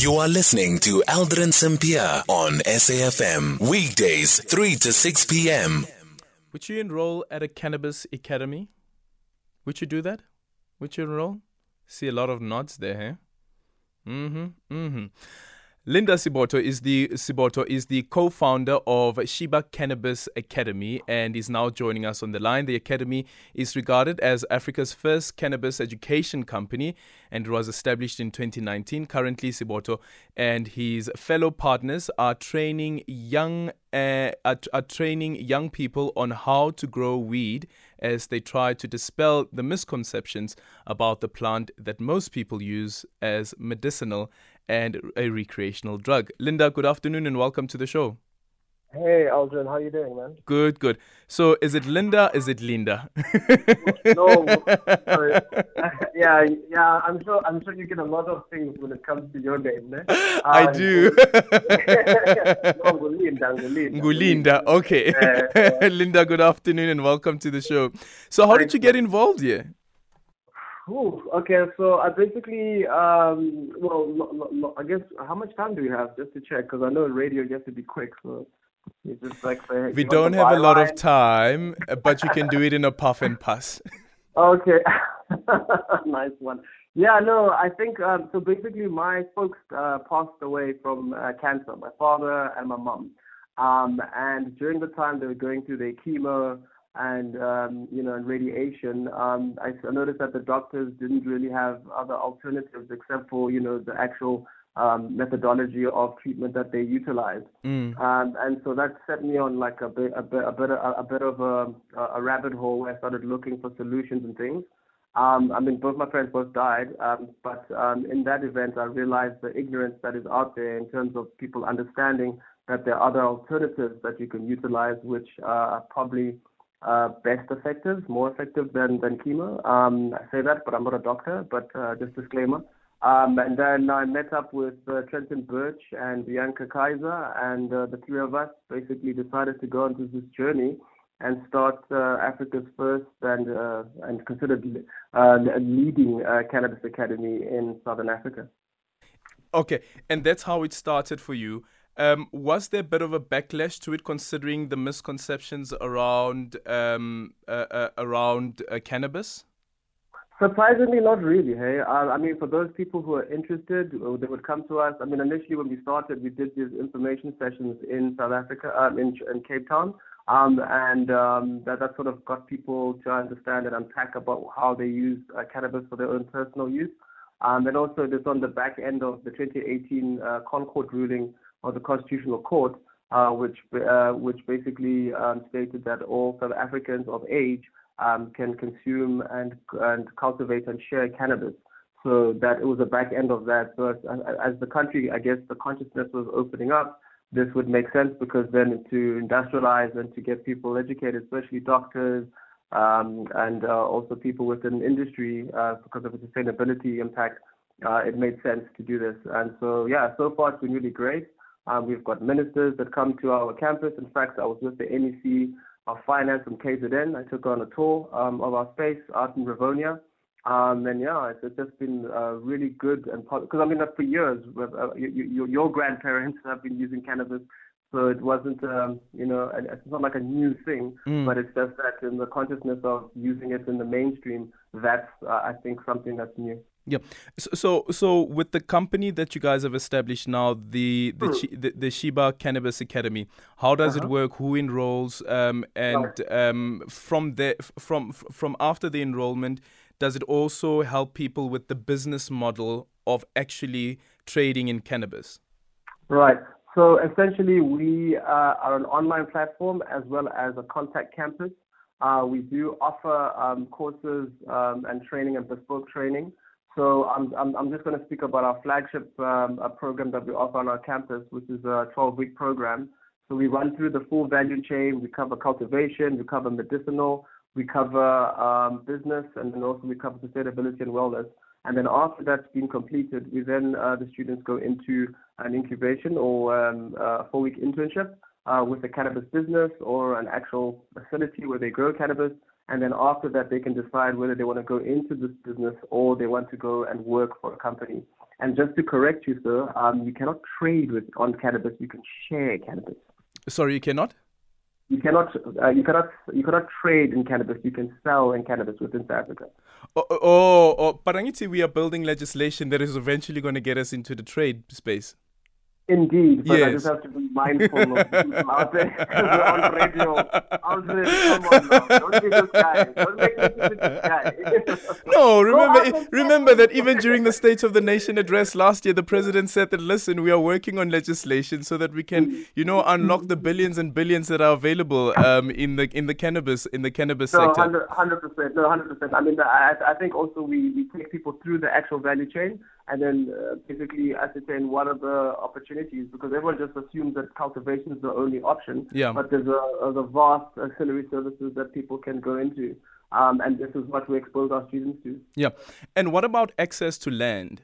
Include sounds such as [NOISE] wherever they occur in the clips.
You are listening to Aldrin Sampear on SAFM. Weekdays, 3 to 6 p.m. Would you enroll at a cannabis academy? Would you do that? Would you enroll? See a lot of nods there, huh? Mm-hmm. Mm-hmm. Linda Siboto is the Siboto is the co-founder of Cheeba Cannabis Academy and is now joining us on the line. The academy is regarded as Africa's first cannabis education company and was established in 2019. Currently, Siboto and his fellow partners are training young uh, are, are training young people on how to grow weed as they try to dispel the misconceptions about the plant that most people use as medicinal and a recreational drug. Linda, good afternoon and welcome to the show. Hey, Aldrin, how you doing, man? Good, good. So, is it Linda? Is it Linda? [LAUGHS] no, sorry. [LAUGHS] yeah, yeah. I'm sure. I'm sure you get a lot of things when it comes to your name. [LAUGHS] Ne? Uh, I do. no, Ngulinda, Ngulinda. Ngulinda. Okay. Uh, Linda, good afternoon and welcome to the show. So, how did you get involved here? Ooh, okay, so I basically, um, well, I guess, how much time do we have just to check? Because I know radio you have to be quick, so like say. We don't have a lot line? of time, but you can do it in a puff and pass. okay, [LAUGHS] nice one. Yeah, no, I think um, so. Basically, my folks uh, passed away from uh, cancer. My father and my mom, um, and during the time they were going through their chemo and um, you know and radiation, um, I, I noticed that the doctors didn't really have other alternatives except for you know the actual um, methodology of treatment that they utilized. Mm. Um, and so that set me on like a bit, a bit, a bit, a, a bit of a, a rabbit hole where I started looking for solutions and things. Um, I mean, both my friends both died, um, but um, in that event, I realized the ignorance that is out there in terms of people understanding that there are other alternatives that you can utilize, which are probably uh, best effective, more effective than, than chemo. Um, I say that, but I'm not a doctor, but uh, just disclaimer. Um, and then I met up with uh, Trenton Birch and Bianca Kaiser, and uh, the three of us basically decided to go into this journey and start uh, Africa's first and uh, and considered uh, leading uh, cannabis academy in Southern Africa. Okay, and that's how it started for you. Um, was there a bit of a backlash to it, considering the misconceptions around um, around cannabis? Surprisingly, not really. Hey, uh, I mean, for those people who are interested, uh, they would come to us. I mean, initially when we started, we did these information sessions in South Africa, um, in, in Cape Town, um, and um, that, that sort of got people to understand and unpack about how they use uh, cannabis for their own personal use. Um, and also, this on the back end of the 2018 uh, ConCourt ruling of the Constitutional Court, uh, which uh, which basically um, stated that all South Africans of age um, can consume and and cultivate and share cannabis. So that it was the back end of that. So as, as the country, I guess the consciousness was opening up, this would make sense because then to industrialize and to get people educated, especially doctors um, and uh, also people within industry, uh, because of the sustainability impact, uh, it made sense to do this. And so, yeah, so far it's been really great. Um, we've got ministers that come to our campus. In fact, I was with the MEC of Finance from KZN. I took on a tour um, of our space out in Rivonia. Um, and yeah, it's, it's just been uh, really good and because I mean, for years, uh, you, you, your grandparents [LAUGHS] have been using cannabis, so it wasn't, um, you know, it's not like a new thing, mm. but it's just that in the consciousness of using it in the mainstream, that's uh, I think something that's new. Yeah. So, so, so with the company that you guys have established now, the the, hmm. the, the Cheeba Cannabis Academy, how does uh-huh. it work? Who enrolls? Um, and um, from the from from after the enrollment, does it also help people with the business model of actually trading in cannabis? Right. So essentially, we uh, are an online platform as well as a contact campus. Uh, we do offer um, courses um, and training and bespoke training. So I'm, I'm, I'm just going to speak about our flagship um, program that we offer on our campus, which is a 12-week program. So we run through the full value chain. We cover cultivation, we cover medicinal, we cover um, business, and then also we cover sustainability and wellness. And then after that's been completed, we then uh, the students go into an incubation or um, a four-week internship, uh, with a cannabis business or an actual facility where they grow cannabis. And then after that, they can decide whether they want to go into this business or they want to go and work for a company. And just to correct you, sir, um, you cannot trade with on cannabis. You can share cannabis. Sorry, you cannot. You cannot, uh, you cannot, you cannot trade in cannabis. You can sell in cannabis within South Africa. Oh, oh, oh, oh Parangiti, we are building legislation that is eventually going to get us into the trade space. Indeed, but yes. I just have to be mindful of people out there [LAUGHS] we're on radio. Aldrin, come on now. Don't be this guy. Don't make me this guy. [LAUGHS] no, remember, remember that even during the State of the Nation address last year, the president said that, listen, we are working on legislation so that we can, you know, unlock the billions and billions that are available um, in the in the cannabis in the cannabis no, sector. Hundred percent, no, hundred percent. I mean, I, I think also we, we take people through the actual value chain and then uh, basically ascertain what are the opportunities because everyone just assumes that cultivation is the only option. Yeah. But there's a, a vast ancillary services that people can go into, um, and this is what we expose our students to. Yeah. And what about access to land?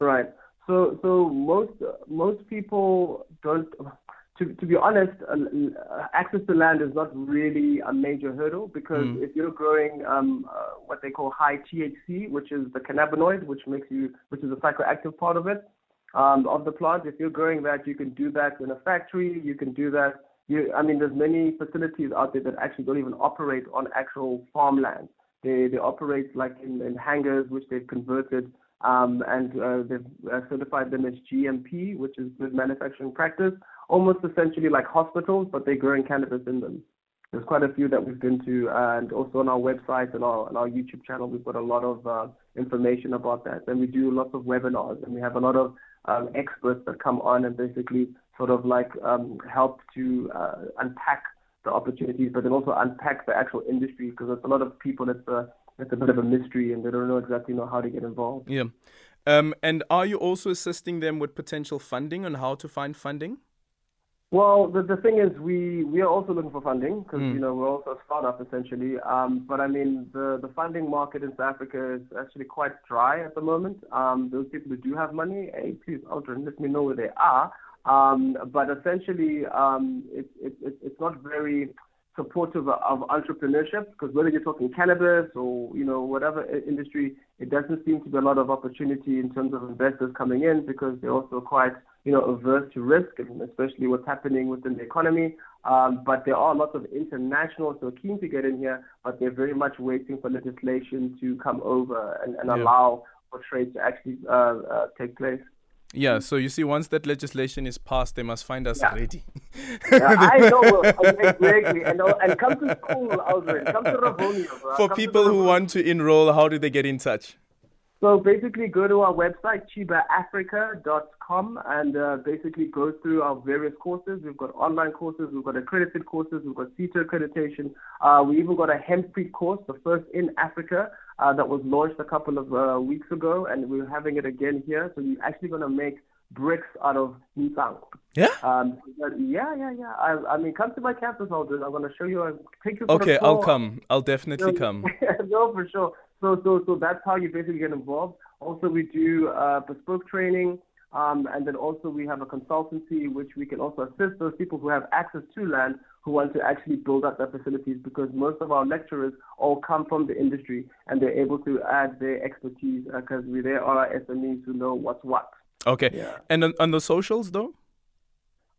Right. So so most most people don't to, to be honest, uh, uh, access to land is not really a major hurdle because mm. if you're growing um, uh, what they call high THC, which is the cannabinoid, which makes you, which is the psychoactive part of it, um, of the plant, if you're growing that, you can do that in a factory. You can do that. You, I mean, there's many facilities out there that actually don't even operate on actual farmland. They they operate like in, in hangars, which they've converted um, and uh, they've uh, certified them as GMP, which is good manufacturing practice almost essentially like hospitals, but they're growing cannabis in them. There's quite a few that we've been to, and also on our website and our, our YouTube channel, we've got a lot of uh, information about that. And we do lots of webinars, and we have a lot of um, experts that come on and basically sort of like um, help to uh, unpack the opportunities, but then also unpack the actual industry because there's a lot of people that's a it's a bit of a mystery and they don't know exactly know how to get involved. Yeah. Um, and are you also assisting them with potential funding on how to find funding? Well, the, the thing is, we, we are also looking for funding because mm. you know we're also a startup essentially. Um, but I mean, the, the funding market in South Africa is actually quite dry at the moment. Um, those people who do have money, hey, please, Aldrin, let me know where they are. Um, but essentially, um, it, it, it, it's not very supportive of entrepreneurship because whether you're talking cannabis or you know whatever industry, it doesn't seem to be a lot of opportunity in terms of investors coming in because they're also quite you know averse to risk especially what's happening within the economy. Um, but there are lots of internationals who are keen to get in here, but they're very much waiting for legislation to come over and, and yeah. allow for trade to actually uh, uh, take place. Yeah, so you see, once that legislation is passed, they must find us yeah. ready. yeah, [LAUGHS] I know, exactly. And, uh, and come to school, Aldrin. Come to Rivonia. For come people who want to enroll, how do they get in touch? So basically, go to our website, cheebaafrica.com, and uh, basically go through our various courses. We've got online courses, we've got accredited courses, we've got SETA accreditation. Uh, we even got a hempcrete course, the first in Africa, uh, that was launched a couple of uh, weeks ago, and we're having it again here. So you're actually going to make bricks out of Nisang. Yeah? Um, yeah, yeah, yeah. I, I mean, come to my campus, Aldrin. I'm going to show you. I'll take you Okay, I'll come. I'll definitely [LAUGHS] come. [LAUGHS] no, for sure. So, so, so that's how you basically get involved. Also, we do uh, bespoke training, um, and then also we have a consultancy which we can also assist those people who have access to land who want to actually build up their facilities because most of our lecturers all come from the industry and they're able to add their expertise because uh, they are our SMEs who know what's what. Okay. Yeah. And on, on the socials though?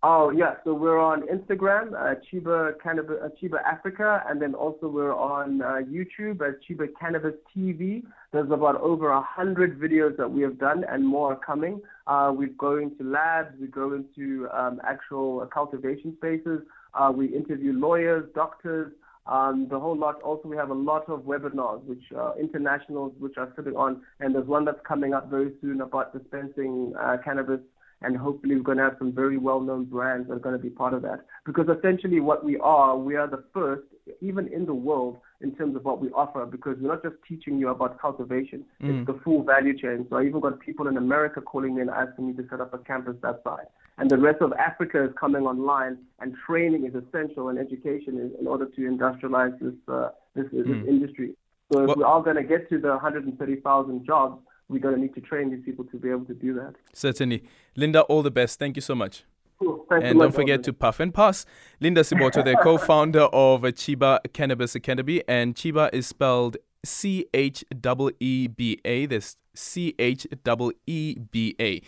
Oh yeah, so we're on Instagram, uh, Cheeba Cannabis, uh, Cheeba Africa, and then also we're on uh, YouTube at Cheeba Cannabis TV. There's about over a hundred videos that we have done, and more are coming. Uh, we go into labs, we go into um, actual cultivation spaces, uh, we interview lawyers, doctors, um, the whole lot. Also, we have a lot of webinars, which are internationals, which are sitting on, and there's one that's coming up very soon about dispensing uh, cannabis and hopefully we're going to have some very well-known brands that are going to be part of that. Because essentially what we are, we are the first, even in the world, in terms of what we offer, because we're not just teaching you about cultivation, mm. it's the full value chain. So I even got people in America calling me and asking me to set up a campus that side. And the rest of Africa is coming online, and training is essential, and education is in order to industrialize this, uh, this, mm. this industry. So if well, we are going to get to the 130,000 jobs, we're going to need to train these people to be able to do that. Certainly. Linda, all the best. Thank you so much. Cool. And don't forget to puff and pass. Linda Siboto, the [LAUGHS] co-founder of Cheeba Cannabis Academy, and Cheeba is spelled C H E E B A. This C H E E B A.